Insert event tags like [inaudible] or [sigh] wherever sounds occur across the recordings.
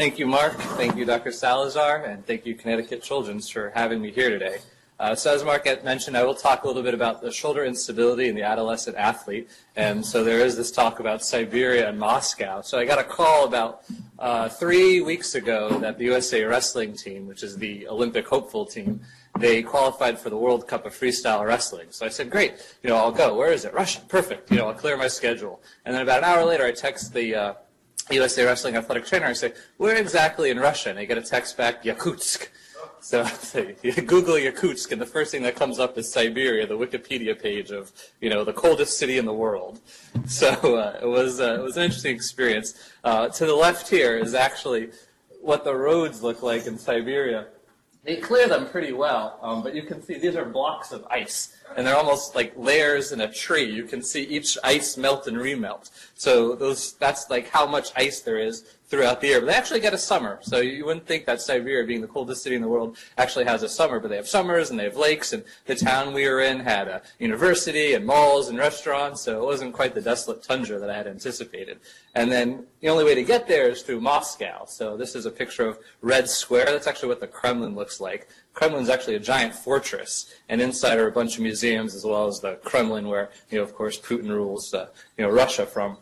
Thank you, Mark. Thank you, Dr. Salazar, and thank you, Connecticut Children's, for having me here today. Uh, so as Mark mentioned, I will talk a little bit about the shoulder instability in the adolescent athlete. And so there is this talk about Siberia and Moscow. So I got a call about uh, three weeks ago that the USA wrestling team, which is the Olympic hopeful team, they qualified for the World Cup of Freestyle Wrestling. So I said, great, you know, I'll go. Where is it? Russia. Perfect. You know, I'll clear my schedule. And then about an hour later, I text the uh, USA Wrestling athletic trainer. I say, where exactly in Russia? And I get a text back, Yakutsk. So, so you [laughs] Google Yakutsk, and the first thing that comes up is Siberia, the Wikipedia page of you know the coldest city in the world. So uh, it was uh, it was an interesting experience. Uh, to the left here is actually what the roads look like in Siberia. They clear them pretty well, um, but you can see these are blocks of ice, and they're almost like layers in a tree. You can see each ice melt and remelt. So those that's like how much ice there is throughout the year. But they actually get a summer. So you wouldn't think that Siberia, being the coldest city in the world, actually has a summer, but they have summers and they have lakes. And the town we were in had a university and malls and restaurants. So it wasn't quite the desolate tundra that I had anticipated. And then the only way to get there is through Moscow. So this is a picture of Red Square. That's actually what the Kremlin looks like. Kremlin's actually a giant fortress, and inside are a bunch of museums as well as the Kremlin, where you know, of course, Putin rules, uh, you know, Russia from.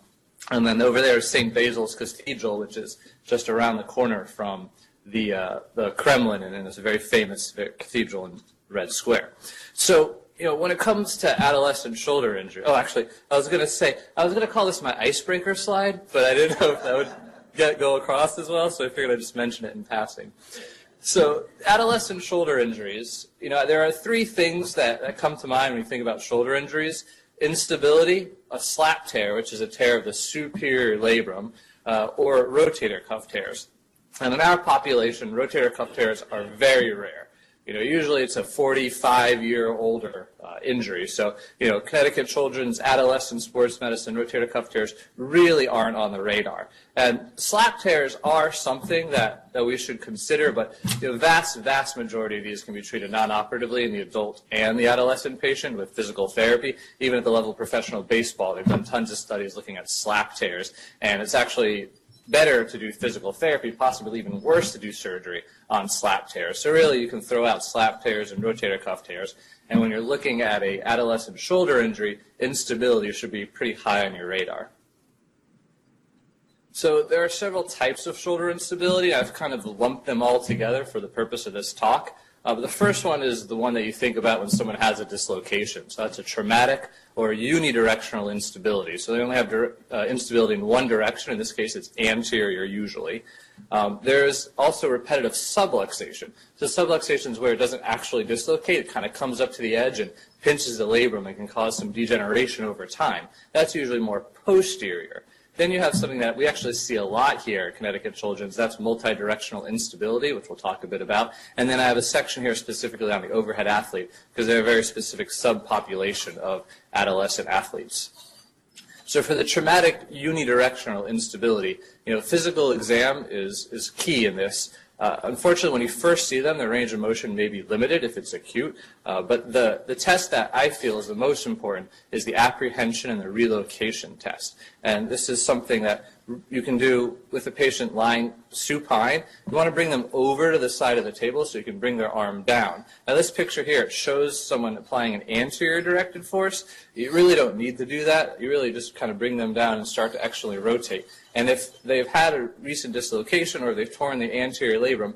And then over there is St. Basil's Cathedral, which is just around the corner from the, uh, the Kremlin, and it's a very famous cathedral in Red Square. So, you know, when it comes to adolescent shoulder injury, oh, actually, I was going to say, I was going to call this my icebreaker slide, but I didn't know if that would get, go across as well, so I figured I'd just mention it in passing. So, adolescent shoulder injuries, you know, there are three things that, that come to mind when you think about shoulder injuries instability, a slap tear, which is a tear of the superior labrum, uh, or rotator cuff tears. And in our population, rotator cuff tears are very rare. You know, usually it's a 45 year older uh, injury. So, you know, Connecticut Children's adolescent sports medicine rotator cuff tears really aren't on the radar. And slap tears are something that, that we should consider, but the vast, vast majority of these can be treated non-operatively in the adult and the adolescent patient with physical therapy. Even at the level of professional baseball, they've done tons of studies looking at slap tears, and it's actually better to do physical therapy, possibly even worse to do surgery on slap tears. So really you can throw out slap tears and rotator cuff tears. And when you're looking at a adolescent shoulder injury, instability should be pretty high on your radar. So there are several types of shoulder instability. I've kind of lumped them all together for the purpose of this talk. Uh, but the first one is the one that you think about when someone has a dislocation. So that's a traumatic or unidirectional instability. So they only have uh, instability in one direction. In this case, it's anterior usually. Um, there's also repetitive subluxation. So subluxation is where it doesn't actually dislocate. It kind of comes up to the edge and pinches the labrum and can cause some degeneration over time. That's usually more posterior. Then you have something that we actually see a lot here at Connecticut Children's. That's multidirectional instability, which we'll talk a bit about. And then I have a section here specifically on the overhead athlete because they're a very specific subpopulation of adolescent athletes. So for the traumatic unidirectional instability, you know, physical exam is, is key in this. Uh, unfortunately, when you first see them, their range of motion may be limited if it's acute. Uh, but the, the test that I feel is the most important is the apprehension and the relocation test. And this is something that you can do with a patient lying supine. You want to bring them over to the side of the table so you can bring their arm down. Now this picture here, shows someone applying an anterior directed force. You really don't need to do that. You really just kind of bring them down and start to actually rotate. And if they've had a recent dislocation or they've torn the anterior labrum,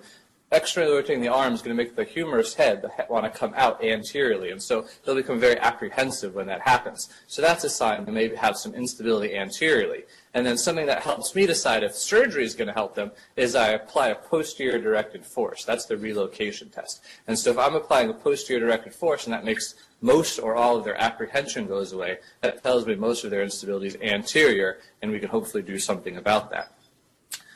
externally rotating the arm is going to make the humerus head want to come out anteriorly, and so they'll become very apprehensive when that happens. So that's a sign they may have some instability anteriorly. And then something that helps me decide if surgery is going to help them is I apply a posterior directed force. That's the relocation test. And so if I'm applying a posterior directed force and that makes most or all of their apprehension goes away, that tells me most of their instability is anterior, and we can hopefully do something about that.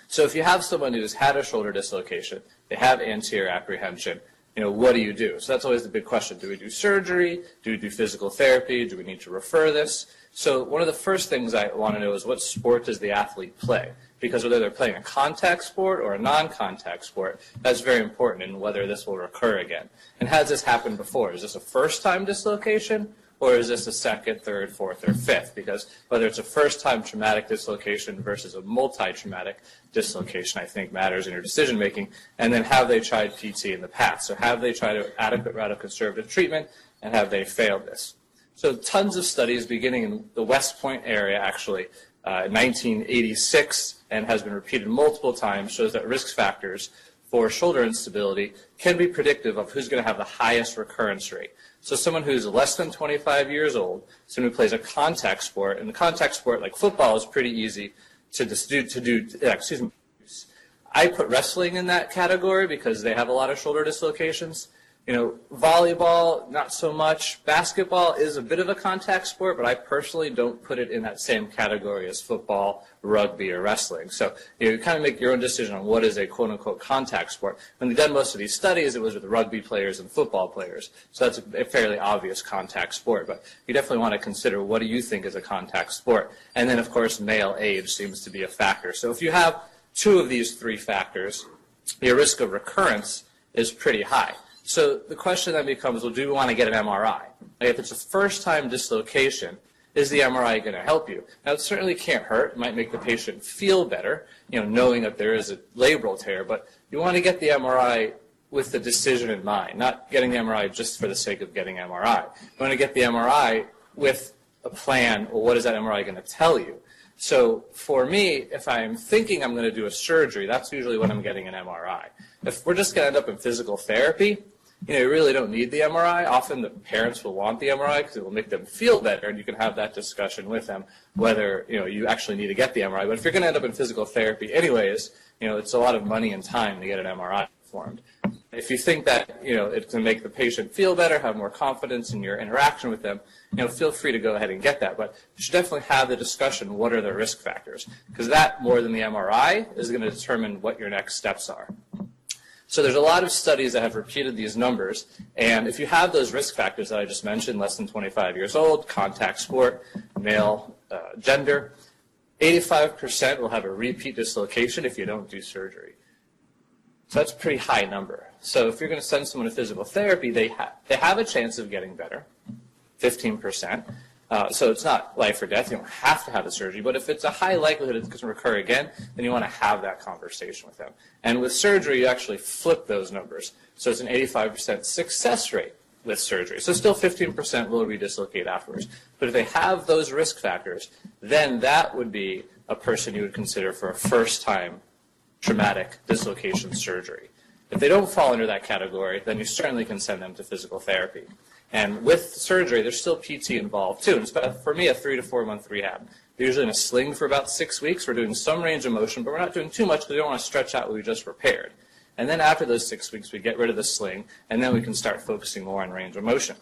So if you have someone who's had a shoulder dislocation, they have anterior apprehension, you know, what do you do? So that's always the big question. Do we do surgery? Do we do physical therapy? Do we need to refer this? So one of the first things I want to know is what sport does the athlete play? Because whether they're playing a contact sport or a non-contact sport, that's very important in whether this will recur again. And has this happened before? Is this a first-time dislocation or is this a second, third, fourth, or fifth? Because whether it's a first-time traumatic dislocation versus a multi-traumatic dislocation, I think matters in your decision making. And then have they tried PT in the past? So have they tried an adequate route of conservative treatment, and have they failed this? So tons of studies beginning in the West Point area, actually, uh, 1986, and has been repeated multiple times, shows that risk factors for shoulder instability can be predictive of who's going to have the highest recurrence rate. So someone who's less than 25 years old, someone who plays a contact sport, and the contact sport like football is pretty easy to do, to do excuse me. I put wrestling in that category because they have a lot of shoulder dislocations. You know, volleyball, not so much. Basketball is a bit of a contact sport, but I personally don't put it in that same category as football, rugby, or wrestling. So you, know, you kind of make your own decision on what is a quote-unquote contact sport. When they've done most of these studies, it was with rugby players and football players. So that's a fairly obvious contact sport. But you definitely want to consider what do you think is a contact sport. And then, of course, male age seems to be a factor. So if you have two of these three factors, your risk of recurrence is pretty high. So the question then becomes, well, do we want to get an MRI? If it's a first-time dislocation, is the MRI going to help you? Now, it certainly can't hurt. It might make the patient feel better, you know, knowing that there is a labral tear, but you want to get the MRI with the decision in mind, not getting the MRI just for the sake of getting MRI. You want to get the MRI with a plan, well, what is that MRI going to tell you? So for me, if I'm thinking I'm going to do a surgery, that's usually when I'm getting an MRI. If we're just going to end up in physical therapy, you know, you really don't need the MRI. Often the parents will want the MRI because it will make them feel better, and you can have that discussion with them whether you know you actually need to get the MRI. But if you're going to end up in physical therapy anyways, you know, it's a lot of money and time to get an MRI performed. If you think that you know it can make the patient feel better, have more confidence in your interaction with them, you know, feel free to go ahead and get that. But you should definitely have the discussion. What are the risk factors? Because that more than the MRI is going to determine what your next steps are. So there's a lot of studies that have repeated these numbers, and if you have those risk factors that I just mentioned, less than 25 years old, contact sport, male, uh, gender, 85% will have a repeat dislocation if you don't do surgery. So that's a pretty high number. So if you're going to send someone to physical therapy, they, ha- they have a chance of getting better, 15%. Uh, so it's not life or death. You don't have to have the surgery, but if it's a high likelihood it's going to recur again, then you want to have that conversation with them. And with surgery, you actually flip those numbers. So it's an 85% success rate with surgery. So still 15% will redislocate afterwards. But if they have those risk factors, then that would be a person you would consider for a first-time traumatic dislocation surgery. If they don't fall under that category, then you certainly can send them to physical therapy. And with surgery, there's still PT involved too. And it's about, for me, a three to four month rehab. They're usually in a sling for about six weeks. We're doing some range of motion, but we're not doing too much because we don't want to stretch out what we just repaired. And then after those six weeks, we get rid of the sling, and then we can start focusing more on range of motion.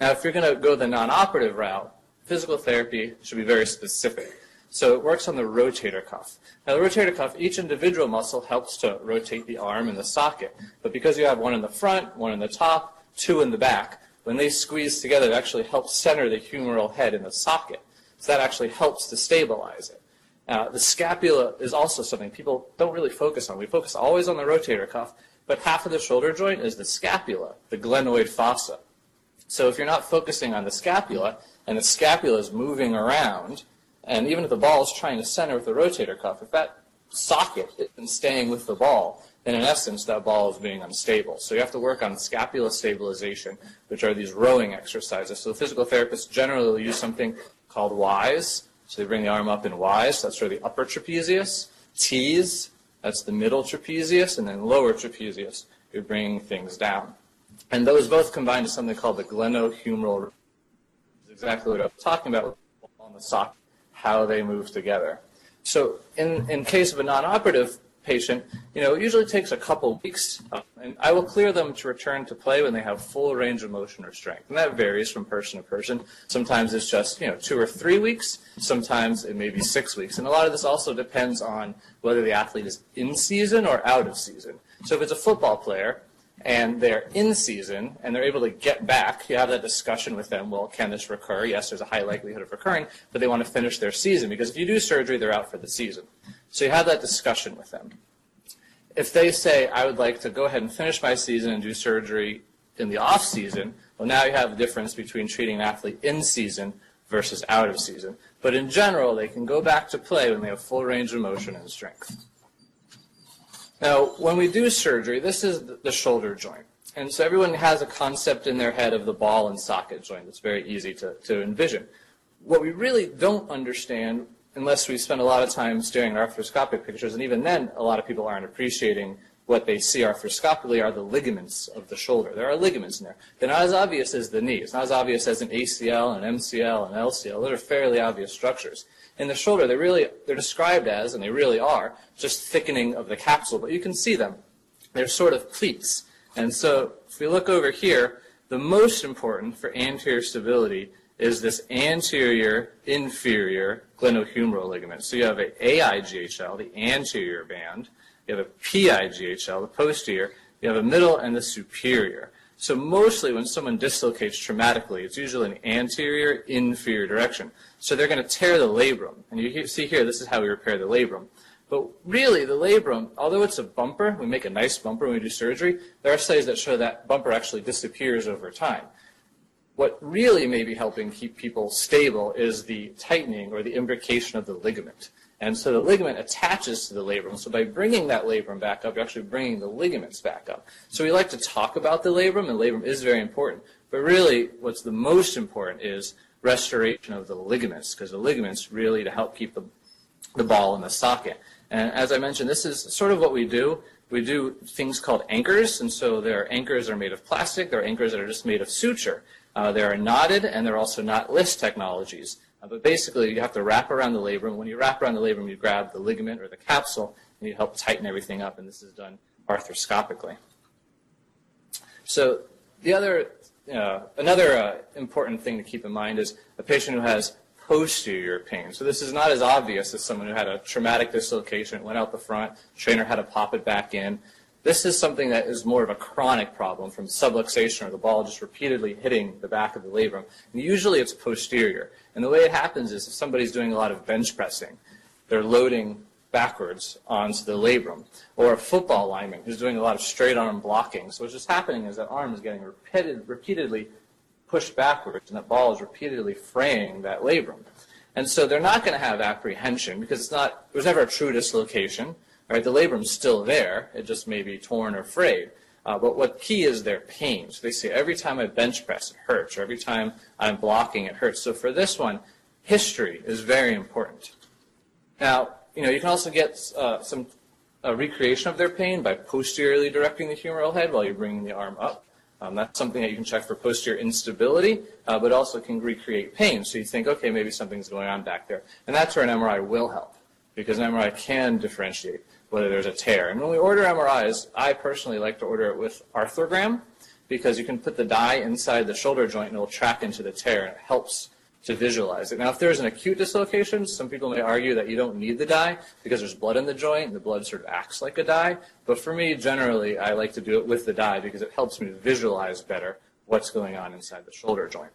Now, if you're going to go the non-operative route, physical therapy should be very specific. So it works on the rotator cuff. Now the rotator cuff, each individual muscle helps to rotate the arm and the socket. But because you have one in the front, one in the top, two in the back, when they squeeze together, it actually helps center the humeral head in the socket. So that actually helps to stabilize it. Uh, the scapula is also something people don't really focus on. We focus always on the rotator cuff, but half of the shoulder joint is the scapula, the glenoid fossa. So if you're not focusing on the scapula, and the scapula is moving around, and even if the ball is trying to center with the rotator cuff, if that socket isn't staying with the ball, and in essence, that ball is being unstable. So you have to work on scapula stabilization, which are these rowing exercises. So the physical therapists generally will use something called Y's. So they bring the arm up in Y's. That's for the upper trapezius. T's, that's the middle trapezius. And then lower trapezius, you're bringing things down. And those both combine to something called the glenohumeral. exactly what I was talking about on the sock, how they move together. So in, in case of a non-operative patient, you know, it usually takes a couple weeks, uh, and I will clear them to return to play when they have full range of motion or strength. And that varies from person to person. Sometimes it's just, you know, two or three weeks. Sometimes it may be six weeks. And a lot of this also depends on whether the athlete is in season or out of season. So if it's a football player, and they're in season and they're able to get back, you have that discussion with them. Well, can this recur? Yes, there's a high likelihood of recurring, but they want to finish their season because if you do surgery, they're out for the season. So you have that discussion with them. If they say, I would like to go ahead and finish my season and do surgery in the off season, Well, now you have a difference between treating an athlete in season versus out of season. But in general, they can go back to play when they have full range of motion and strength. Now, when we do surgery, this is the shoulder joint. And so everyone has a concept in their head of the ball and socket joint that's very easy to, to envision. What we really don't understand, unless we spend a lot of time staring at arthroscopic pictures, and even then a lot of people aren't appreciating what they see arthroscopically are the ligaments of the shoulder. There are ligaments in there. They're not as obvious as the knee. It's not as obvious as an ACL, an MCL, an LCL. Those are fairly obvious structures. In the shoulder, they really, they're described as, and they really are, just thickening of the capsule, but you can see them. They're sort of pleats. And so if we look over here, the most important for anterior stability is this anterior inferior glenohumeral ligament. So you have an AIGHL, the anterior band, you have a PIGHL, the posterior, you have a middle and the superior. So mostly when someone dislocates traumatically, it's usually an anterior inferior direction. So they're going to tear the labrum. And you see here, this is how we repair the labrum. But really, the labrum, although it's a bumper, we make a nice bumper when we do surgery, there are studies that show that bumper actually disappears over time. What really may be helping keep people stable is the tightening or the imbrication of the ligament. And so the ligament attaches to the labrum. So by bringing that labrum back up, you're actually bringing the ligaments back up. So we like to talk about the labrum, and labrum is very important. But really, what's the most important is restoration of the ligaments, because the ligaments really to help keep the, the ball in the socket. And as I mentioned, this is sort of what we do. We do things called anchors, and so there are anchors that are made of plastic. There are anchors that are just made of suture. Uh, there are knotted, and there are also knotless technologies. Uh, but basically, you have to wrap around the labrum. When you wrap around the labrum, you grab the ligament or the capsule, and you help tighten everything up, and this is done arthroscopically. So the other, uh, another uh, important thing to keep in mind is a patient who has posterior pain. So this is not as obvious as someone who had a traumatic dislocation, went out the front, trainer had to pop it back in. This is something that is more of a chronic problem from subluxation or the ball just repeatedly hitting the back of the labrum. And usually it's posterior. And the way it happens is if somebody's doing a lot of bench pressing, they're loading backwards onto the labrum. Or a football lineman who's doing a lot of straight arm blocking. So what's just happening is that arm is getting repeated, repeatedly pushed backwards, and that ball is repeatedly fraying that labrum. And so they're not going to have apprehension because it's not, there's never a true dislocation. Right? The labrum's still there. It just may be torn or frayed. Uh, but what key is their pain. So they say every time I bench press, it hurts, or every time I'm blocking, it hurts. So for this one, history is very important. Now, you know, you can also get uh, some uh, recreation of their pain by posteriorly directing the humeral head while you're bringing the arm up. Um, that's something that you can check for posterior instability, uh, but also can recreate pain. So you think, okay, maybe something's going on back there. And that's where an MRI will help, because an MRI can differentiate whether there's a tear. And when we order MRIs, I personally like to order it with arthrogram because you can put the dye inside the shoulder joint and it will track into the tear and it helps to visualize it. Now, if there's an acute dislocation, some people may argue that you don't need the dye because there's blood in the joint and the blood sort of acts like a dye. But for me, generally, I like to do it with the dye because it helps me visualize better what's going on inside the shoulder joint.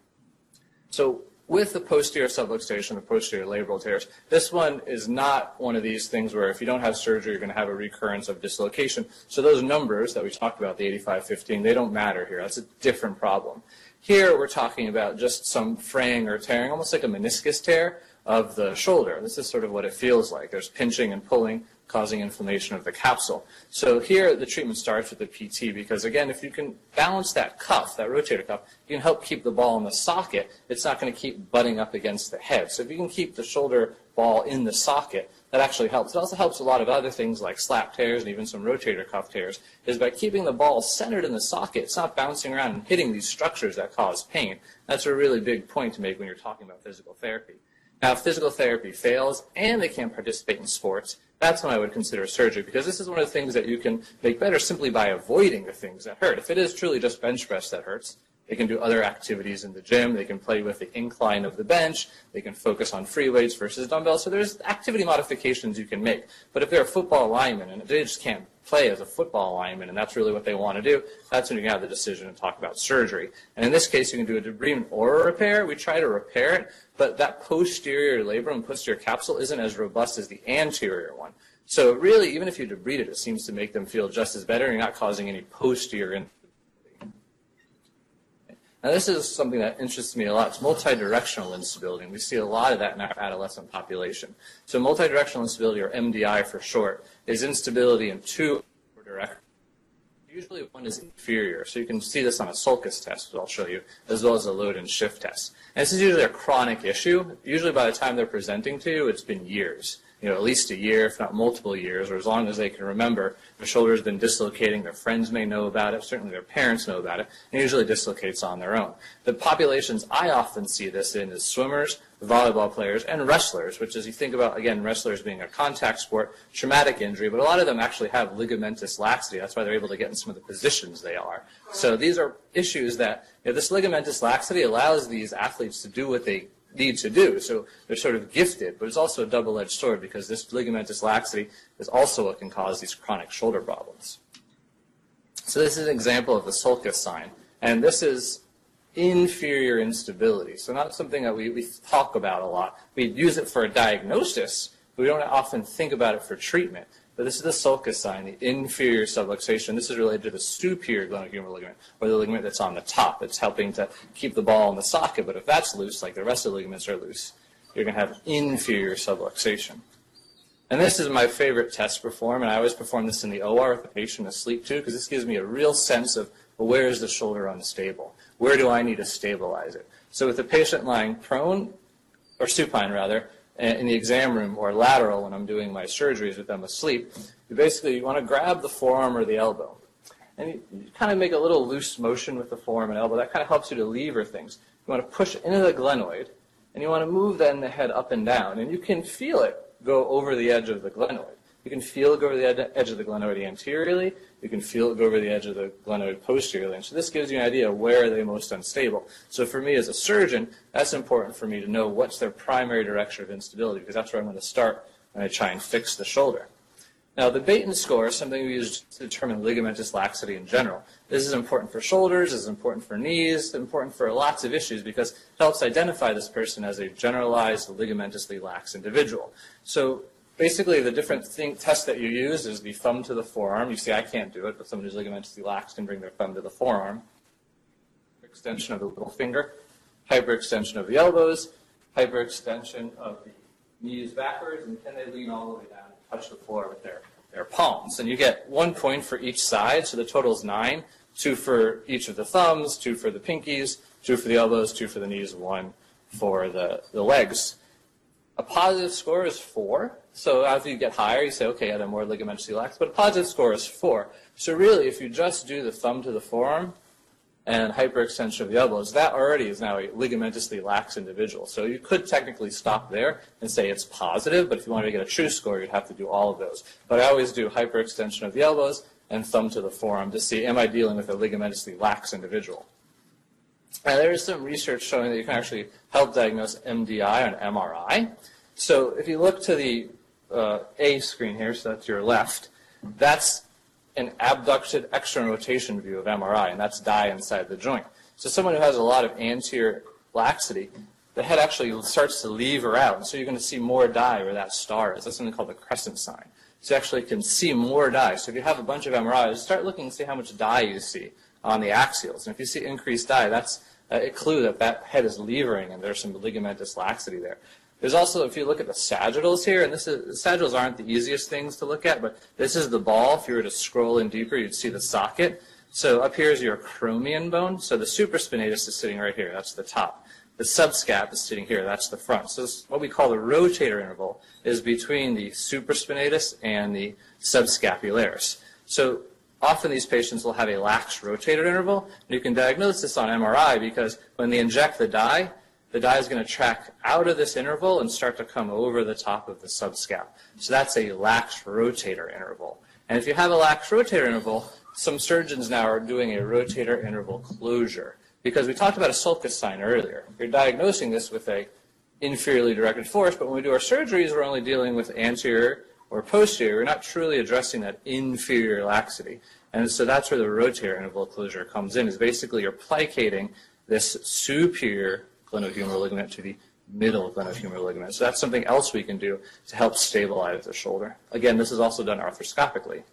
So with the posterior subluxation, the posterior labral tears, this one is not one of these things where if you don't have surgery, you're going to have a recurrence of dislocation. So those numbers that we talked about, the 85-15, they don't matter here. That's a different problem. Here we're talking about just some fraying or tearing, almost like a meniscus tear of the shoulder. This is sort of what it feels like. There's pinching and pulling causing inflammation of the capsule. So here the treatment starts with the PT because again, if you can balance that cuff, that rotator cuff, you can help keep the ball in the socket. It's not going to keep butting up against the head. So if you can keep the shoulder ball in the socket, that actually helps. It also helps a lot of other things like slap tears and even some rotator cuff tears, is by keeping the ball centered in the socket. It's not bouncing around and hitting these structures that cause pain. That's a really big point to make when you're talking about physical therapy. Now, if physical therapy fails and they can't participate in sports, that's when I would consider surgery because this is one of the things that you can make better simply by avoiding the things that hurt. If it is truly just bench press that hurts, they can do other activities in the gym. They can play with the incline of the bench. They can focus on free weights versus dumbbells. So there's activity modifications you can make. But if they're a football lineman and they just can't play as a football lineman and that's really what they want to do, that's when you have the decision to talk about surgery. And in this case, you can do a debridement or a repair. We try to repair it, but that posterior labrum, posterior capsule isn't as robust as the anterior one. So really, even if you debride it, it seems to make them feel just as better. You're not causing any posterior instability. Now, this is something that interests me a lot. It's multidirectional instability, and we see a lot of that in our adolescent population. So multidirectional instability, or MDI for short, is instability in two directions. Usually one is inferior, so you can see this on a sulcus test, I'll show you, as well as a load and shift test. And this is usually a chronic issue. Usually by the time they're presenting to you, it's been years you know, at least a year, if not multiple years, or as long as they can remember. Their shoulder's been dislocating. Their friends may know about it. Certainly their parents know about it. And usually dislocates on their own. The populations I often see this in is swimmers, volleyball players, and wrestlers, which as you think about, again, wrestlers being a contact sport, traumatic injury, but a lot of them actually have ligamentous laxity. That's why they're able to get in some of the positions they are. So these are issues that, you know, this ligamentous laxity allows these athletes to do what they need to do. So they're sort of gifted, but it's also a double-edged sword because this ligamentous laxity is also what can cause these chronic shoulder problems. So this is an example of the sulcus sign, and this is inferior instability. So not something that we, we talk about a lot. We use it for a diagnosis, but we don't often think about it for treatment. But this is the sulcus sign, the inferior subluxation. This is related to the superior glenohumeral ligament, or the ligament that's on the top. It's helping to keep the ball in the socket. But if that's loose, like the rest of the ligaments are loose, you're going to have inferior subluxation. And this is my favorite test to perform, and I always perform this in the OR with the patient asleep too, because this gives me a real sense of well, where is the shoulder unstable? Where do I need to stabilize it? So with the patient lying prone, or supine rather, in the exam room or lateral when I'm doing my surgeries with them asleep, you basically you want to grab the forearm or the elbow. And you, kind of make a little loose motion with the forearm and elbow. That kind of helps you to lever things. You want to push into the glenoid, and you want to move then the head up and down. And you can feel it go over the edge of the glenoid. You can feel it go over the edge of the glenoid anteriorly. You can feel it go over the edge of the glenoid posteriorly. And so this gives you an idea where are they most unstable. So for me as a surgeon, that's important for me to know what's their primary direction of instability because that's where I'm going to start when I try and fix the shoulder. Now, the Beighton score is something we use to determine ligamentous laxity in general. This is important for shoulders, this is important for knees, it's important for lots of issues because it helps identify this person as a generalized ligamentously lax individual. So basically the different thing, test that you use is the thumb to the forearm. You see I can't do it, but someone who's ligamentously lax can bring their thumb to the forearm. Extension of the little finger, hyperextension of the elbows, hyperextension of the knees backwards, and can they lean all the way down and touch the floor with their, their palms? And you get one point for each side, so the total is nine. Two for each of the thumbs, two for the pinkies, two for the elbows, two for the knees, one for the, the legs. A positive score is four. So as you get higher, you say, okay, I have more ligamentous lax, but a positive score is four. So really, if you just do the thumb to the forearm and hyperextension of the elbows, that already is now a ligamentously lax individual. So you could technically stop there and say it's positive, but if you wanted to get a true score, you'd have to do all of those. But I always do hyperextension of the elbows and thumb to the forearm to see, am I dealing with a ligamentously lax individual? And there is some research showing that you can actually help diagnose MDI on MRI. So if you look to the uh, A screen here, so that's your left, that's an abducted external rotation view of MRI, and that's dye inside the joint. So someone who has a lot of anterior laxity, the head actually starts to lever out, and so you're going to see more dye where that star is. That's something called the crescent sign. So you actually can see more dye. So if you have a bunch of MRIs, start looking and see how much dye you see on the axials. And if you see increased dye, that's a clue that that head is levering and there's some ligamentous laxity there. There's also, if you look at the sagittals here, and this is, sagittals aren't the easiest things to look at, but this is the ball. If you were to scroll in deeper, you'd see the socket. So up here is your acromion bone. So the supraspinatus is sitting right here. That's the top. The subscap is sitting here. That's the front. So what we call the rotator interval is between the supraspinatus and the subscapularis. So Often these patients will have a lax rotator interval. And you can diagnose this on MRI because when they inject the dye, the dye is going to track out of this interval and start to come over the top of the subscap. So that's a lax rotator interval. And if you have a lax rotator interval, some surgeons now are doing a rotator interval closure because we talked about a sulcus sign earlier. You're diagnosing this with a inferiorly directed force, but when we do our surgeries, we're only dealing with anterior or posterior, we're not truly addressing that inferior laxity. And so that's where the rotator interval closure comes in, is basically you're plicating this superior glenohumeral ligament to the middle glenohumeral ligament. So that's something else we can do to help stabilize the shoulder. Again, this is also done arthroscopically.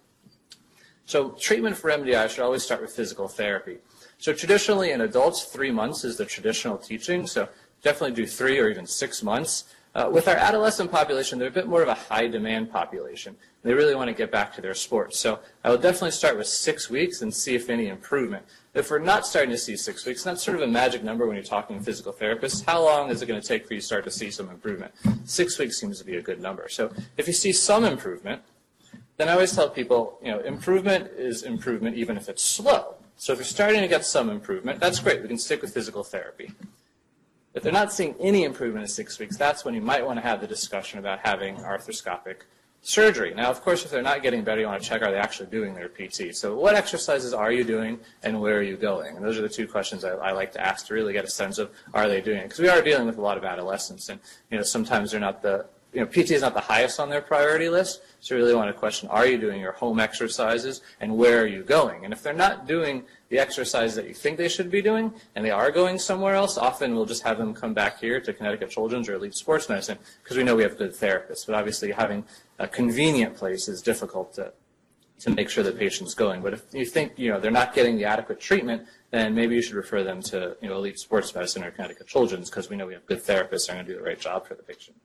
So treatment for MDI should always start with physical therapy. So traditionally in adults, three months is the traditional teaching. So definitely do three or even six months. Uh, with our adolescent population, they're a bit more of a high demand population. They really want to get back to their sports. So I will definitely start with six weeks and see if any improvement. If we're not starting to see six weeks, that's sort of a magic number when you're talking to physical therapists. How long is it going to take for you to start to see some improvement? Six weeks seems to be a good number. So if you see some improvement, then I always tell people, you know, improvement is improvement even if it's slow. So if you're starting to get some improvement, that's great. We can stick with physical therapy. If they're not seeing any improvement in six weeks, that's when you might want to have the discussion about having arthroscopic surgery. Now, of course, if they're not getting better, you want to check are they actually doing their PT. So what exercises are you doing and where are you going? And those are the two questions I, I like to ask to really get a sense of are they doing it? Because we are dealing with a lot of adolescents and, you know, sometimes they're not the you know, PT is not the highest on their priority list, so you really want to question, are you doing your home exercises and where are you going? And if they're not doing the exercise that you think they should be doing and they are going somewhere else, often we'll just have them come back here to Connecticut Children's or Elite Sports Medicine because we know we have good therapists. But obviously having a convenient place is difficult to, to make sure the patient's going. But if you think, you know, they're not getting the adequate treatment, then maybe you should refer them to, you know, Elite Sports Medicine or Connecticut Children's because we know we have good therapists that are going to do the right job for the patient.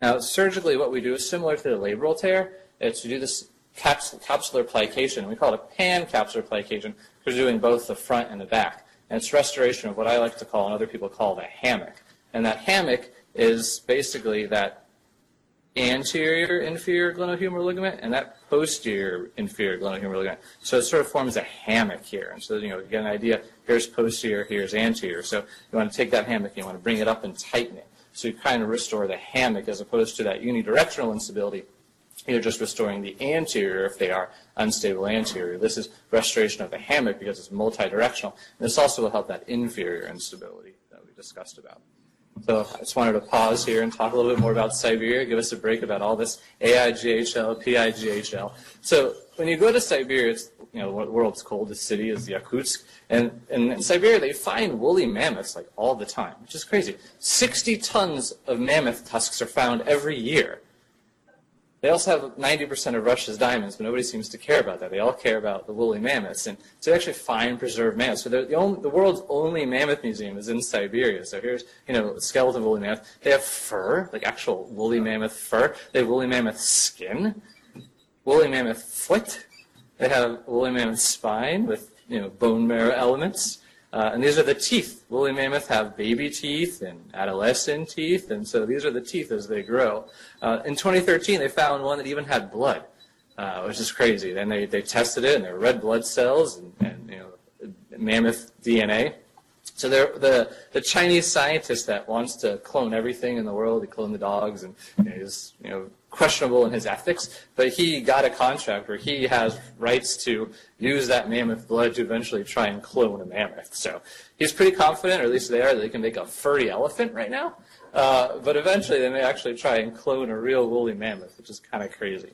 Now, surgically, what we do is similar to the labral tear. It's to do this capsular plication. We call it a pan-capsular plication because we're doing both the front and the back. And it's restoration of what I like to call and other people call the hammock. And that hammock is basically that anterior inferior glenohumeral ligament and that posterior inferior glenohumeral ligament. So it sort of forms a hammock here. And so, you know, you get an idea, here's posterior, here's anterior. So you want to take that hammock, and you want to bring it up and tighten it. So you kind of restore the hammock as opposed to that unidirectional instability. You're just restoring the anterior if they are unstable anterior. This is restoration of the hammock because it's multidirectional. And this also will help that inferior instability that we discussed about. So I just wanted to pause here and talk a little bit more about Siberia, give us a break about all this AIGHL, PIGHL. So when you go to Siberia, it's you know the world's coldest city is Yakutsk, and, and in Siberia they find woolly mammoths like all the time, which is crazy. 60 tons of mammoth tusks are found every year. They also have 90% of Russia's diamonds, but nobody seems to care about that. They all care about the woolly mammoths. And to actually find preserved mammoths, so the, only, the world's only mammoth museum is in Siberia. So here's, you know, a skeleton woolly mammoth. They have fur, like actual woolly mammoth fur. They have woolly mammoth skin, woolly mammoth foot. They have woolly mammoth spine with, you know, bone marrow elements. Uh, and these are the teeth. Woolly mammoth have baby teeth and adolescent teeth, and so these are the teeth as they grow. Uh, in 2013, they found one that even had blood, uh, which is crazy. Then they, they tested it, and there were red blood cells and, and you know, mammoth DNA. So the the Chinese scientist that wants to clone everything in the world, he cloned the dogs, and you know, he's you know questionable in his ethics, but he got a contract where he has rights to use that mammoth blood to eventually try and clone a mammoth. So he's pretty confident, or at least they are, that they can make a furry elephant right now. Uh, but eventually they may actually try and clone a real woolly mammoth, which is kind of crazy.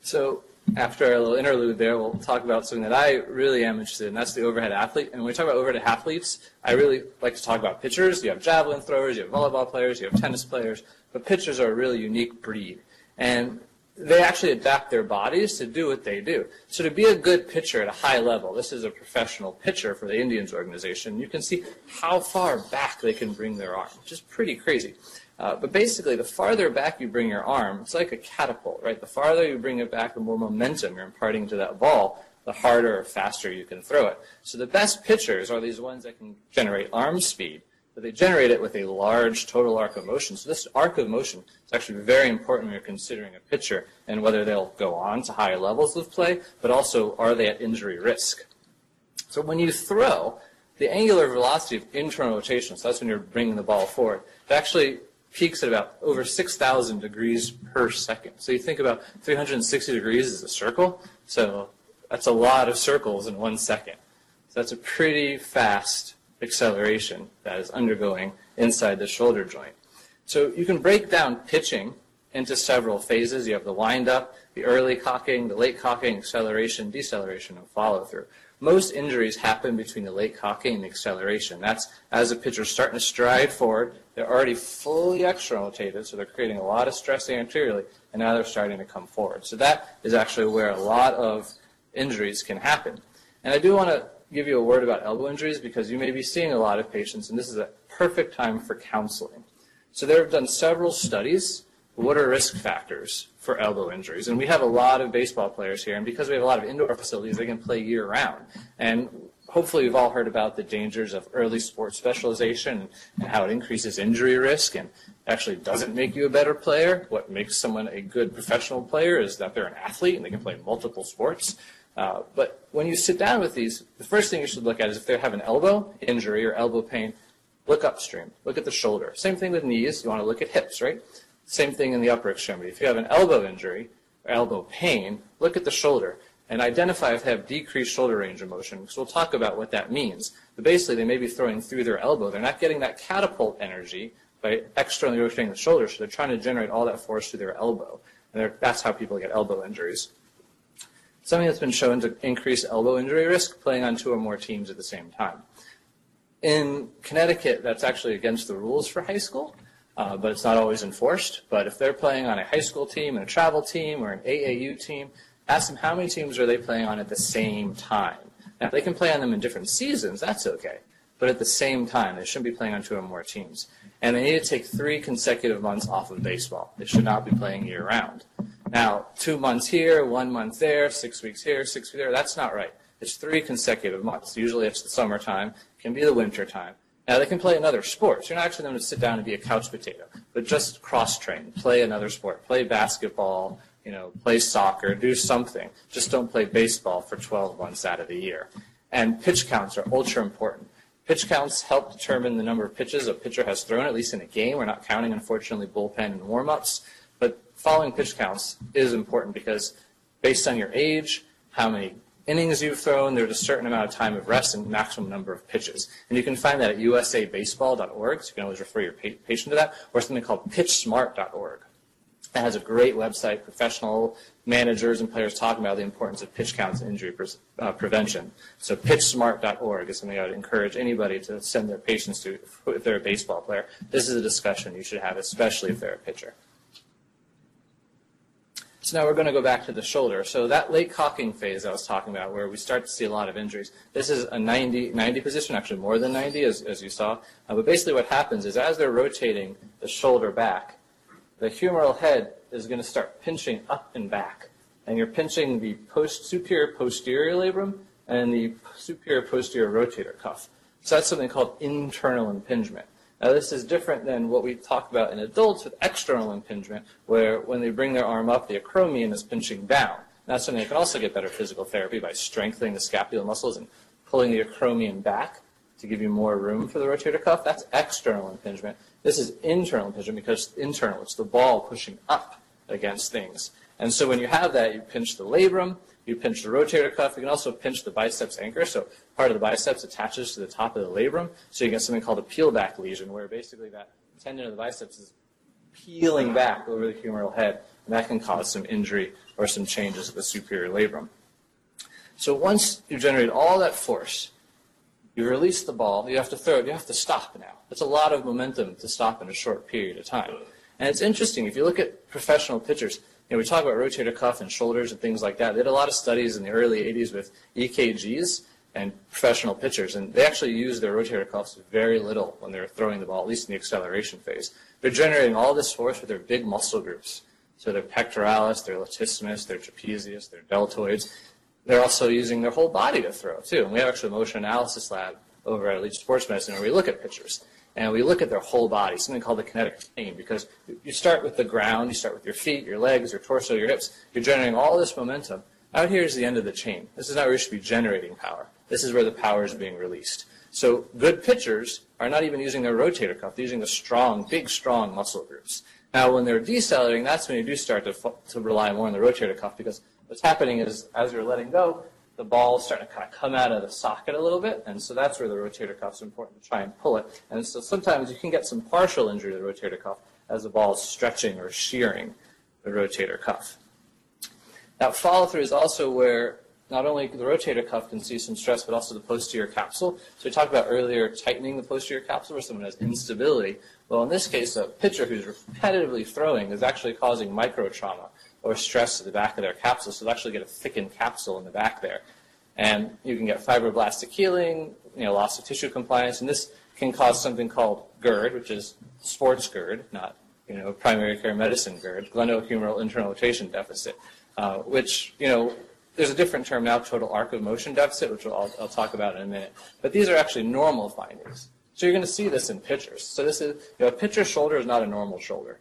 So after a little interlude there, we'll talk about something that I really am interested in. That's the overhead athlete. And when we talk about overhead athletes, I really like to talk about pitchers. You have javelin throwers, you have volleyball players, you have tennis players, but pitchers are a really unique breed. And they actually adapt their bodies to do what they do. So to be a good pitcher at a high level, this is a professional pitcher for the Indians organization, you can see how far back they can bring their arm, which is pretty crazy. Uh, but basically, the farther back you bring your arm, it's like a catapult, right? The farther you bring it back, the more momentum you're imparting to that ball, the harder or faster you can throw it. So the best pitchers are these ones that can generate arm speed, but they generate it with a large total arc of motion. So this arc of motion is actually very important when you're considering a pitcher and whether they'll go on to higher levels of play, but also are they at injury risk. So when you throw, the angular velocity of internal rotation, so that's when you're bringing the ball forward, it actually peaks at about over 6,000 degrees per second. So you think about 360 degrees is a circle. So that's a lot of circles in one second. So that's a pretty fast acceleration that is undergoing inside the shoulder joint. So you can break down pitching into several phases. You have the wind up, the early cocking, the late cocking, acceleration, deceleration, and follow through most injuries happen between the late cocking and the acceleration. That's as the pitcher's starting to stride forward, they're already fully external rotated, so they're creating a lot of stress anteriorly, and now they're starting to come forward. So that is actually where a lot of injuries can happen. And I do want to give you a word about elbow injuries because you may be seeing a lot of patients, and this is a perfect time for counseling. So there have done several studies. What are risk factors for elbow injuries? And we have a lot of baseball players here, and because we have a lot of indoor facilities, they can play year round. And hopefully you've all heard about the dangers of early sports specialization and how it increases injury risk and actually doesn't make you a better player. What makes someone a good professional player is that they're an athlete and they can play multiple sports. Uh, but when you sit down with these, the first thing you should look at is if they have an elbow injury or elbow pain, look upstream. Look at the shoulder. Same thing with knees. You want to look at hips, right? Same thing in the upper extremity. If you have an elbow injury or elbow pain, look at the shoulder and identify if they have decreased shoulder range of motion, because we'll talk about what that means. But basically, they may be throwing through their elbow. They're not getting that catapult energy by externally rotating the shoulder, so they're trying to generate all that force through their elbow. And that's how people get elbow injuries. Something that's been shown to increase elbow injury risk, playing on two or more teams at the same time. In Connecticut, that's actually against the rules for high school, uh, but it's not always enforced. But if they're playing on a high school team, and a travel team, or an AAU team, ask them how many teams are they playing on at the same time. Now, if they can play on them in different seasons, that's okay. But at the same time, they shouldn't be playing on two or more teams. And they need to take three consecutive months off of baseball. They should not be playing year round. Now, two months here, one month there, six weeks here, six weeks there, that's not right. It's three consecutive months. Usually it's the summertime, it can be the winter time. Now, they can play another sport. You're not actually going to sit down and be a couch potato, but just cross train, play another sport, play basketball, you know, play soccer, do something. Just don't play baseball for 12 months out of the year. And pitch counts are ultra important. Pitch counts help determine the number of pitches a pitcher has thrown, at least in a game. We're not counting, unfortunately, bullpen and warm-ups. But following pitch counts is important because based on your age, how many innings you've thrown, there's a certain amount of time of rest and maximum number of pitches. And you can find that at usabaseball.org, so you can always refer your patient to that, or something called pitchsmart.org. It has a great website, professional managers and players talking about the importance of pitch counts and injury pre uh, prevention. So pitchsmart.org is something I would encourage anybody to send their patients to if they're a baseball player. This is a discussion you should have, especially if they're a pitcher. So now we're going to go back to the shoulder. So that late cocking phase I was talking about, where we start to see a lot of injuries, this is a 90, 90 position, actually more than 90, as, as you saw. Uh, but basically what happens is as they're rotating the shoulder back, the humeral head is going to start pinching up and back. And you're pinching the post superior posterior labrum and the superior posterior rotator cuff. So that's something called internal impingement. Now this is different than what we talk about in adults with external impingement, where when they bring their arm up, the acromion is pinching down. That's something they can also get better physical therapy by strengthening the scapular muscles and pulling the acromion back to give you more room for the rotator cuff. That's external impingement. This is internal impingement because internal. It's the ball pushing up against things. And so when you have that, you pinch the labrum, you pinch the rotator cuff. You can also pinch the biceps anchor. So part of the biceps attaches to the top of the labrum. So you get something called a peel back lesion where basically that tendon of the biceps is peeling back over the humeral head. And that can cause some injury or some changes to the superior labrum. So once you generate all that force, you release the ball, you have to throw it, you have to stop now. It's a lot of momentum to stop in a short period of time. And it's interesting, if you look at professional pitchers, you know, we talk about rotator cuff and shoulders and things like that. They did a lot of studies in the early 80s with EKGs and professional pitchers, and they actually use their rotator cuffs very little when they're throwing the ball, at least in the acceleration phase. They're generating all this force with their big muscle groups. So their pectoralis, their latissimus, their trapezius, their deltoids, they're also using their whole body to throw too. And we have actually a motion analysis lab over at Elite Sports Medicine where we look at pitchers and we look at their whole body, something called the kinetic chain, because you start with the ground, you start with your feet, your legs, your torso, your hips. You're generating all this momentum. Out here is the end of the chain. This is not where you should be generating power. This is where the power is being released. So good pitchers are not even using their rotator cuff. They're using the strong, big, strong muscle groups. Now, when they're decelerating, that's when you do start to, to rely more on the rotator cuff because what's happening is as you're letting go, the ball is starting to kind of come out of the socket a little bit, and so that's where the rotator cuff is important to try and pull it. And so sometimes you can get some partial injury to the rotator cuff as the ball is stretching or shearing the rotator cuff. Now, follow through is also where not only the rotator cuff can see some stress, but also the posterior capsule. So we talked about earlier tightening the posterior capsule where someone has instability. Well, in this case, a pitcher who's repetitively throwing is actually causing micro trauma or stress to the back of their capsule. So they'll actually get a thickened capsule in the back there. And you can get fibroblastic healing, you know, loss of tissue compliance, and this can cause something called GERD, which is sports GERD, not you know primary care medicine GERD, glenohumeral internal rotation deficit, uh, which you know there's a different term now, total arc of motion deficit, which I'll, I'll talk about in a minute. But these are actually normal findings. So you're going to see this in pitchers. So this is you know, a pitcher's shoulder is not a normal shoulder.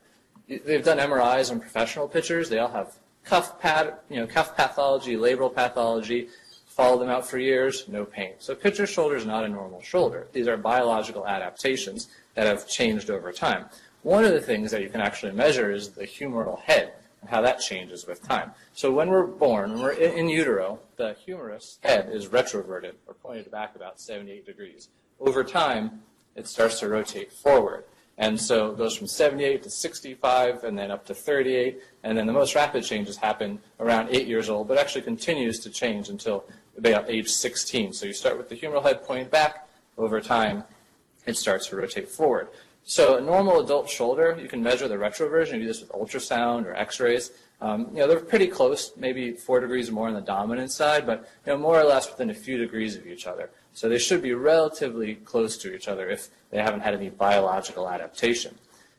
They've done MRIs on professional pitchers. They all have cuff pad, you know, cuff pathology, labral pathology. Follow them out for years, no pain. So pitcher's shoulder is not a normal shoulder. These are biological adaptations that have changed over time. One of the things that you can actually measure is the humeral head and how that changes with time. So when we're born, when we're in utero, the humerus head is retroverted or pointed back about 78 degrees. Over time, it starts to rotate forward. And so it goes from 78 to 65 and then up to 38. And then the most rapid changes happen around 8 years old, but actually continues to change until about age 16. So you start with the humeral head pointing back. Over time, it starts to rotate forward. So a normal adult shoulder, you can measure the retroversion. You do this with ultrasound or x-rays. Um, you know, they're pretty close, maybe four degrees more on the dominant side, but you know, more or less within a few degrees of each other. So they should be relatively close to each other if they haven't had any biological adaptation.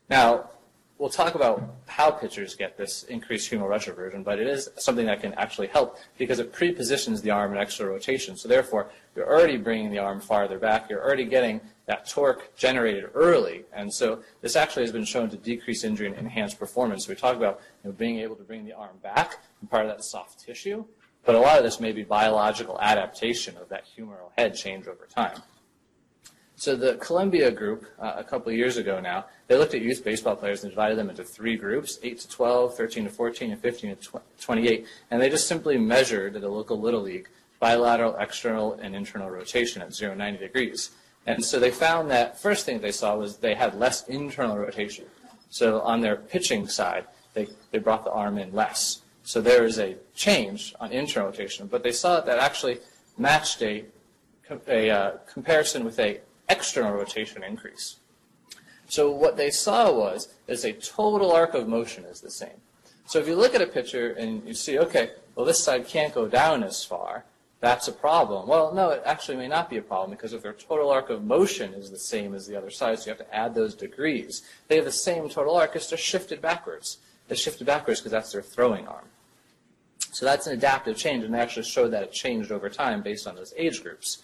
Now, we'll talk about how pitchers get this increased humeral retroversion, but it is something that can actually help because it prepositions the arm in extra rotation. So therefore, you're already bringing the arm farther back. You're already getting that torque generated early. And so this actually has been shown to decrease injury and enhance performance. So we talk about you know, being able to bring the arm back, and part of that soft tissue. But a lot of this may be biological adaptation of that humeral head change over time. So the Columbia group, uh, a couple years ago now, they looked at youth baseball players and divided them into three groups, 8 to 12, 13 to 14, and 15 to 28. And they just simply measured at a local Little League bilateral, external, and internal rotation at 0, 90 degrees. And so they found that first thing they saw was they had less internal rotation. So on their pitching side, they, they brought the arm in less. So there is a change on internal rotation. But they saw that actually matched a, a uh, comparison with a external rotation increase. So what they saw was is a total arc of motion is the same. So if you look at a picture and you see, okay, well this side can't go down as far, that's a problem. Well, no, it actually may not be a problem because if their total arc of motion is the same as the other side, so you have to add those degrees, they have the same total arc, it's just shifted backwards. They shifted backwards because that's their throwing arm. So that's an adaptive change, and they actually showed that it changed over time based on those age groups.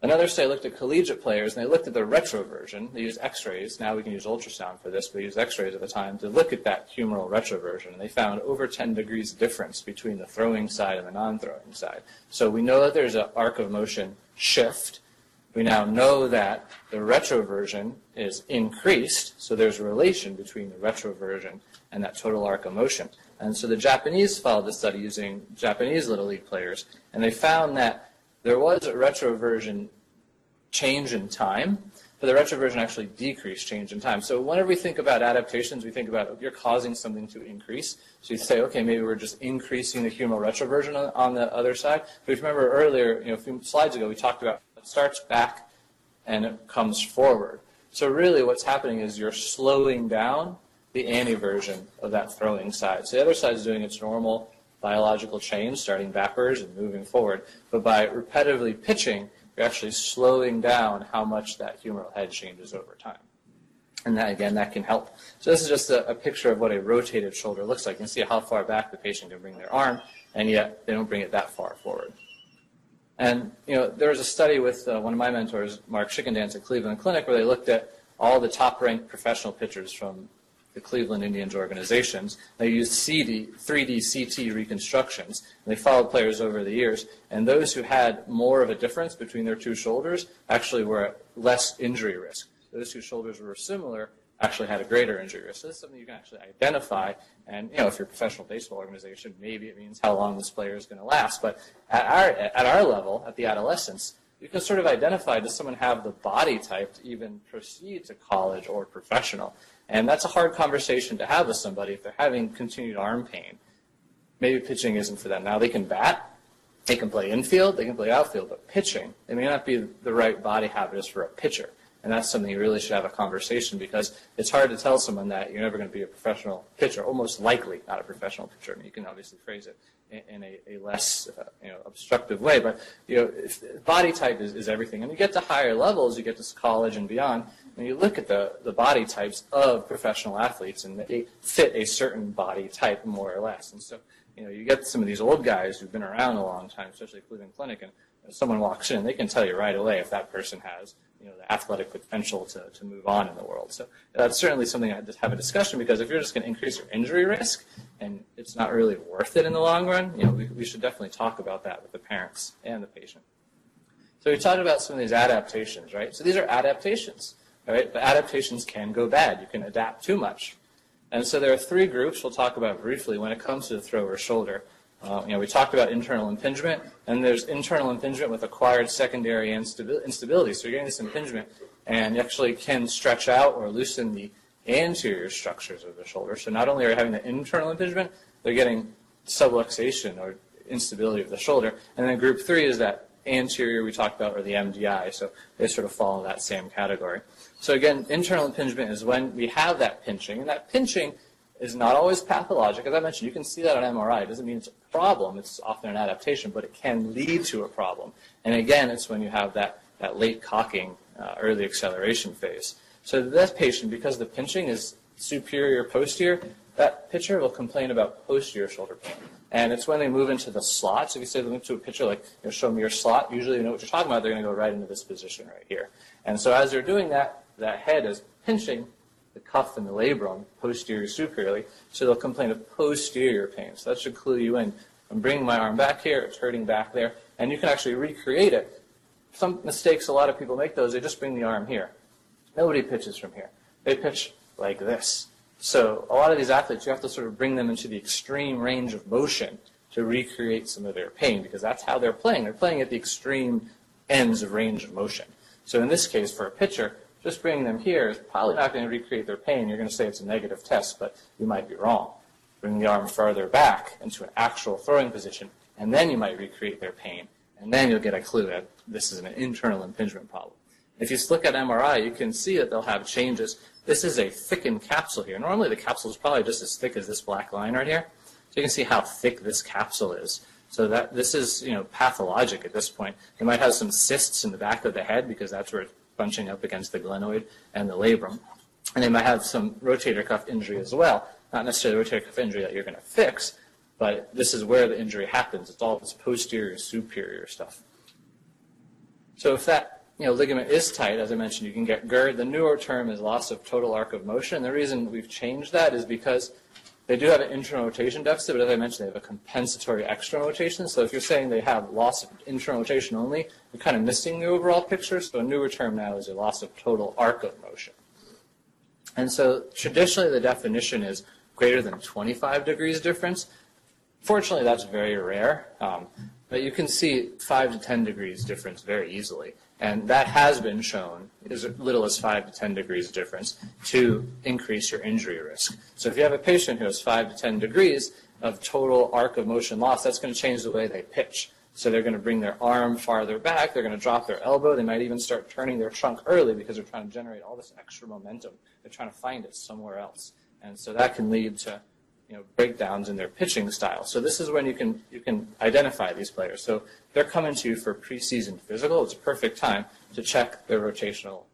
Another study looked at collegiate players, and they looked at the retroversion. They used x-rays. Now we can use ultrasound for this, but they used x-rays at the time to look at that humeral retroversion. And they found over 10 degrees difference between the throwing side and the non-throwing side. So we know that there's an arc of motion shift. We now know that the retroversion is increased, so there's a relation between the retroversion and that total arc of motion. And so the Japanese followed the study using Japanese Little League players, and they found that there was a retroversion change in time, but the retroversion actually decreased change in time. So whenever we think about adaptations, we think about oh, you're causing something to increase. So you say, okay, maybe we're just increasing the humeral retroversion on, on the other side. But if you remember earlier, you know, a few slides ago, we talked about it starts back and it comes forward. So really what's happening is you're slowing down the anteversion of that throwing side. So the other side is doing its normal biological change, starting backwards and moving forward. But by repetitively pitching, you're actually slowing down how much that humeral head changes over time. And that, again, that can help. So this is just a, a, picture of what a rotated shoulder looks like. You can see how far back the patient can bring their arm, and yet they don't bring it that far forward. And, you know, there was a study with uh, one of my mentors, Mark Schickendantz at Cleveland Clinic, where they looked at all the top-ranked professional pitchers from the Cleveland Indians organizations. They used CD, 3D CT reconstructions, they followed players over the years. And those who had more of a difference between their two shoulders actually were at less injury risk. Those whose shoulders were similar actually had a greater injury risk. So this is something you can actually identify. And you know, if you're a professional baseball organization, maybe it means how long this player is going to last. But at our at our level, at the adolescence, you can sort of identify does someone have the body type to even proceed to college or professional. And that's a hard conversation to have with somebody if they're having continued arm pain. Maybe pitching isn't for them. Now they can bat, they can play infield, they can play outfield, but pitching, they may not be the right body habitus for a pitcher. And that's something you really should have a conversation because it's hard to tell someone that you're never going to be a professional pitcher, almost likely not a professional pitcher. I mean, you can obviously phrase it in, a, a, less uh, you know, obstructive way, but you know, body type is, is everything. And you get to higher levels, you get to college and beyond, and you look at the, the body types of professional athletes, and they fit a certain body type more or less. And so, you know, you get some of these old guys who've been around a long time, especially Cleveland Clinic, and someone walks in, they can tell you right away if that person has you know, the athletic potential to, to move on in the world. So that's certainly something I have a discussion because if you're just going to increase your injury risk and it's not really worth it in the long run, you know, we, we should definitely talk about that with the parents and the patient. So we talked about some of these adaptations, right? So these are adaptations, right? But adaptations can go bad. You can adapt too much. And so there are three groups we'll talk about briefly when it comes to the thrower shoulder. Uh, you know, we talked about internal impingement, and there's internal impingement with acquired secondary instability. So you're getting this impingement, and you actually can stretch out or loosen the anterior structures of the shoulder. So not only are you having the internal impingement, they're getting subluxation or instability of the shoulder. And then group three is that anterior we talked about, or the MDI. So they sort of fall in that same category. So again, internal impingement is when we have that pinching, and that pinching is not always pathologic. As I mentioned, you can see that on MRI. It doesn't mean it's a problem. It's often an adaptation, but it can lead to a problem. And again, it's when you have that, that late cocking, uh, early acceleration phase. So this patient, because the pinching is superior posterior, that pitcher will complain about posterior shoulder pain. And it's when they move into the slot. So if you say them to a pitcher like, you know, show me your slot, usually you know what you're talking about. They're going to go right into this position right here. And so as they're doing that, that head is pinching the cuff and the labrum posterior superiorly, so they'll complain of posterior pain. So that should clue you in. I'm bringing my arm back here, it's hurting back there, and you can actually recreate it. Some mistakes a lot of people make those, they just bring the arm here. Nobody pitches from here. They pitch like this. So a lot of these athletes, you have to sort of bring them into the extreme range of motion to recreate some of their pain because that's how they're playing. They're playing at the extreme ends of range of motion. So in this case, for a pitcher, just bringing them here is probably not going to recreate their pain. You're going to say it's a negative test, but you might be wrong. Bring the arm farther back into an actual throwing position, and then you might recreate their pain. And then you'll get a clue that this is an internal impingement problem. If you look at MRI, you can see that they'll have changes. This is a thickened capsule here. Normally the capsule is probably just as thick as this black line right here. So you can see how thick this capsule is. So that this is, you know, pathologic at this point. They might have some cysts in the back of the head because that's where bunching up against the glenoid and the labrum. And they might have some rotator cuff injury as well. Not necessarily rotator cuff injury that you're going to fix, but this is where the injury happens. It's all this posterior, superior stuff. So if that you know, ligament is tight, as I mentioned, you can get GIRD. The newer term is loss of total arc of motion. The reason we've changed that is because they do have an internal rotation deficit, but as I mentioned, they have a compensatory external rotation. So if you're saying they have loss of internal rotation only, you're kind of missing the overall picture. So a newer term now is a loss of total arc of motion. And so traditionally the definition is greater than 25 degrees difference. Fortunately, that's very rare. Um, but you can see 5 to 10 degrees difference very easily. And that has been shown, as little as 5 to 10 degrees difference, to increase your injury risk. So if you have a patient who has 5 to 10 degrees of total arc of motion loss, that's going to change the way they pitch. So they're going to bring their arm farther back, they're going to drop their elbow, they might even start turning their trunk early because they're trying to generate all this extra momentum. They're trying to find it somewhere else. And so that can lead to you know, breakdowns in their pitching style. So this is when you can you can identify these players. So they're coming to you for preseason physical. It's a perfect time to check their rotational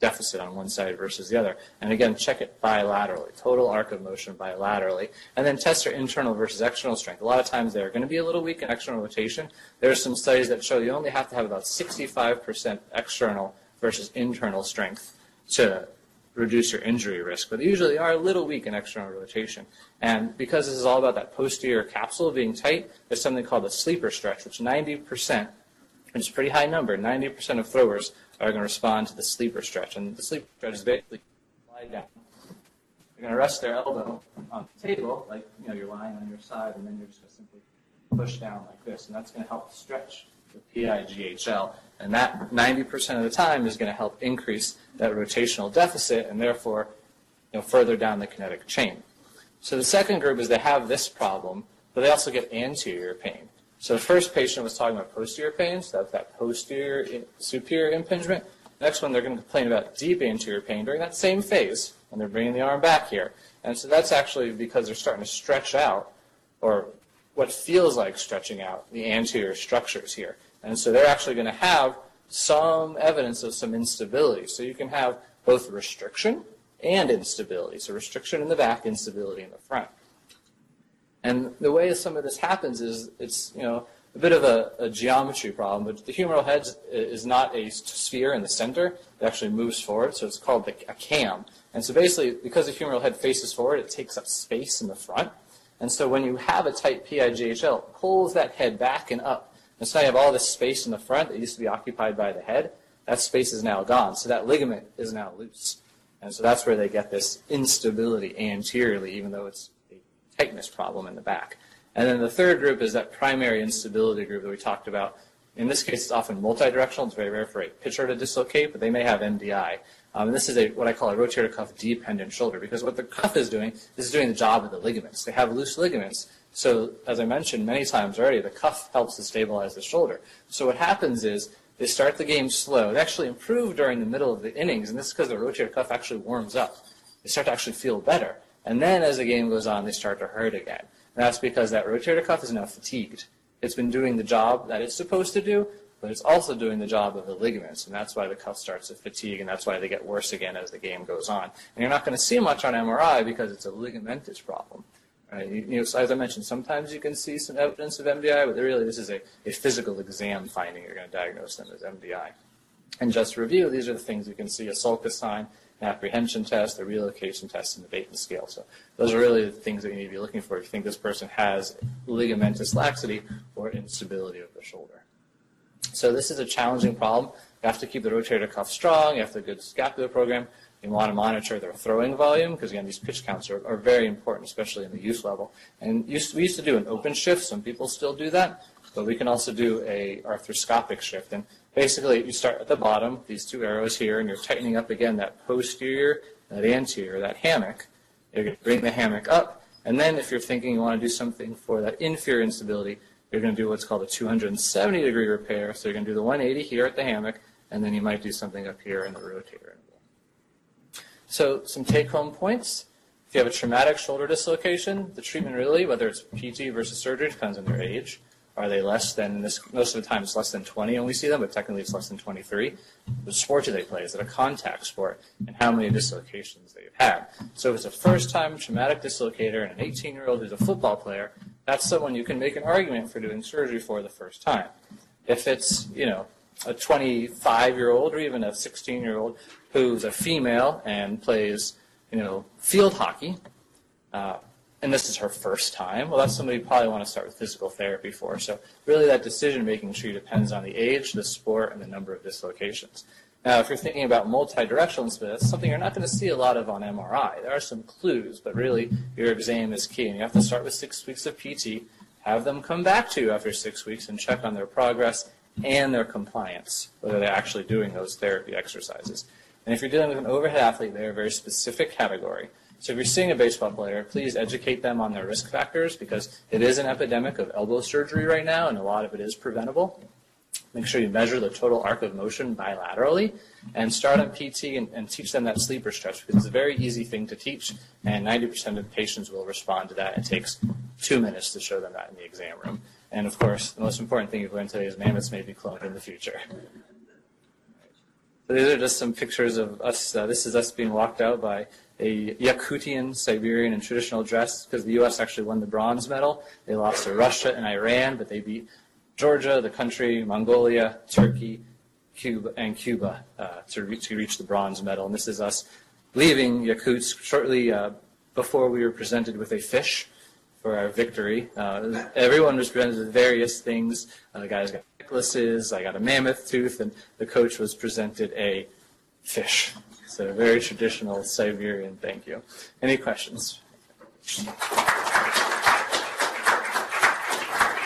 deficit on one side versus the other. And again, check it bilaterally, total arc of motion bilaterally, and then test their internal versus external strength. A lot of times they're going to be a little weak in external rotation. There are some studies that show you only have to have about 65% external versus internal strength to reduce your injury risk, but they usually are a little weak in external rotation. And because this is all about that posterior capsule being tight, there's something called a sleeper stretch, which 90%, which is a pretty high number, 90% of throwers are going to respond to the sleeper stretch. And the sleeper stretch is basically lie down. You're going to rest their elbow on the table, like you know you're lying on your side, and then you're just going to simply push down like this, and that's going to help stretch the PIGHL. And that 90% of the time is going to help increase that rotational deficit and therefore you know, further down the kinetic chain. So the second group is they have this problem, but they also get anterior pain. So the first patient was talking about posterior pain, so that's that posterior superior impingement. Next one, they're going to complain about deep anterior pain during that same phase when they're bringing the arm back here. And so that's actually because they're starting to stretch out, or what feels like stretching out, the anterior structures here. And so they're actually going to have some evidence of some instability. So you can have both restriction and instability. So restriction in the back, instability in the front. And the way some of this happens is it's, you know, a bit of a, a, geometry problem, but the humeral head is not a sphere in the center. It actually moves forward, so it's called the, a cam. And so basically, because the humeral head faces forward, it takes up space in the front. And so when you have a tight PIGHL, it pulls that head back and up. And so now you have all this space in the front that used to be occupied by the head. That space is now gone. So that ligament is now loose. And so that's where they get this instability anteriorly, even though it's a tightness problem in the back. And then the third group is that primary instability group that we talked about. In this case, it's often multidirectional. It's very rare for a pitcher to dislocate, but they may have MDI. Um, and this is a what I call a rotator cuff dependent shoulder because what the cuff is doing is doing the job of the ligaments. They have loose ligaments. So as I mentioned many times already, the cuff helps to stabilize the shoulder. So what happens is they start the game slow. They actually improve during the middle of the innings, and this is because the rotator cuff actually warms up. They start to actually feel better. And then as the game goes on, they start to hurt again. And that's because that rotator cuff is now fatigued. It's been doing the job that it's supposed to do, but it's also doing the job of the ligaments, and that's why the cuff starts to fatigue, and that's why they get worse again as the game goes on. And you're not going to see much on MRI because it's a ligamentous problem. Right? You, you know, so as I mentioned, sometimes you can see some evidence of MDI, but really this is a, a physical exam finding. You're going to diagnose them as MDI. And just review, these are the things you can see, a sulcus sign, an apprehension test, a relocation test, and the Beighton scale. So those are really the things that you need to be looking for if you think this person has ligamentous laxity or instability of the shoulder. So this is a challenging problem. You have to keep the rotator cuff strong. You have to have a good scapular program. You want to monitor their throwing volume because, again, these pitch counts are, are very important, especially in the youth level. And used, we used to do an open shift. Some people still do that. But we can also do a arthroscopic shift. And basically, you start at the bottom, these two arrows here, and you're tightening up, again, that posterior, that anterior, that hammock. You're going to bring the hammock up. And then if you're thinking you want to do something for that inferior instability, you're going to do what's called a 270 degree repair. So you're going to do the 180 here at the hammock, and then you might do something up here in the rotator. So some take-home points. If you have a traumatic shoulder dislocation, the treatment really, whether it's PT versus surgery, depends on their age. Are they less than this? Most of the time, it's less than 20 when we see them, but technically it's less than 23. What sport do they play? Is it a contact sport? And how many dislocations they've had? So if it's a first-time traumatic dislocator and an 18-year-old who's a football player, that's someone you can make an argument for doing surgery for the first time. If it's you know a 25-year-old or even a 16-year-old who's a female and plays, you know, field hockey, uh, and this is her first time, well, that's somebody you probably want to start with physical therapy for. So really that decision-making tree depends on the age, the sport, and the number of dislocations. Now, if you're thinking about multidirectional that's something you're not going to see a lot of on MRI. There are some clues, but really your exam is key. And you have to start with six weeks of PT, have them come back to you after six weeks and check on their progress and their compliance, whether they're actually doing those therapy exercises. And if you're dealing with an overhead athlete, they're a very specific category. So if you're seeing a baseball player, please educate them on their risk factors because it is an epidemic of elbow surgery right now, and a lot of it is preventable. Make sure you measure the total arc of motion bilaterally and start on PT and, and, teach them that sleeper stretch because it's a very easy thing to teach, and 90% of patients will respond to that. It takes two minutes to show them that in the exam room. And of course, the most important thing you've learned today is mammoths may be cloned in the future. So these are just some pictures of us. Uh, this is us being walked out by a Yakutian Siberian in traditional dress because the U.S. actually won the bronze medal. They lost to Russia and Iran, but they beat Georgia, the country, Mongolia, Turkey, Cuba, and Cuba uh, to, reach, to reach the bronze medal. And this is us leaving Yakutsk shortly uh, before we were presented with a fish for our victory. Uh, everyone was presented with various things. Uh, the guys got necklaces. I got a mammoth tooth, and the coach was presented a fish. So very traditional Siberian thank you. Any questions?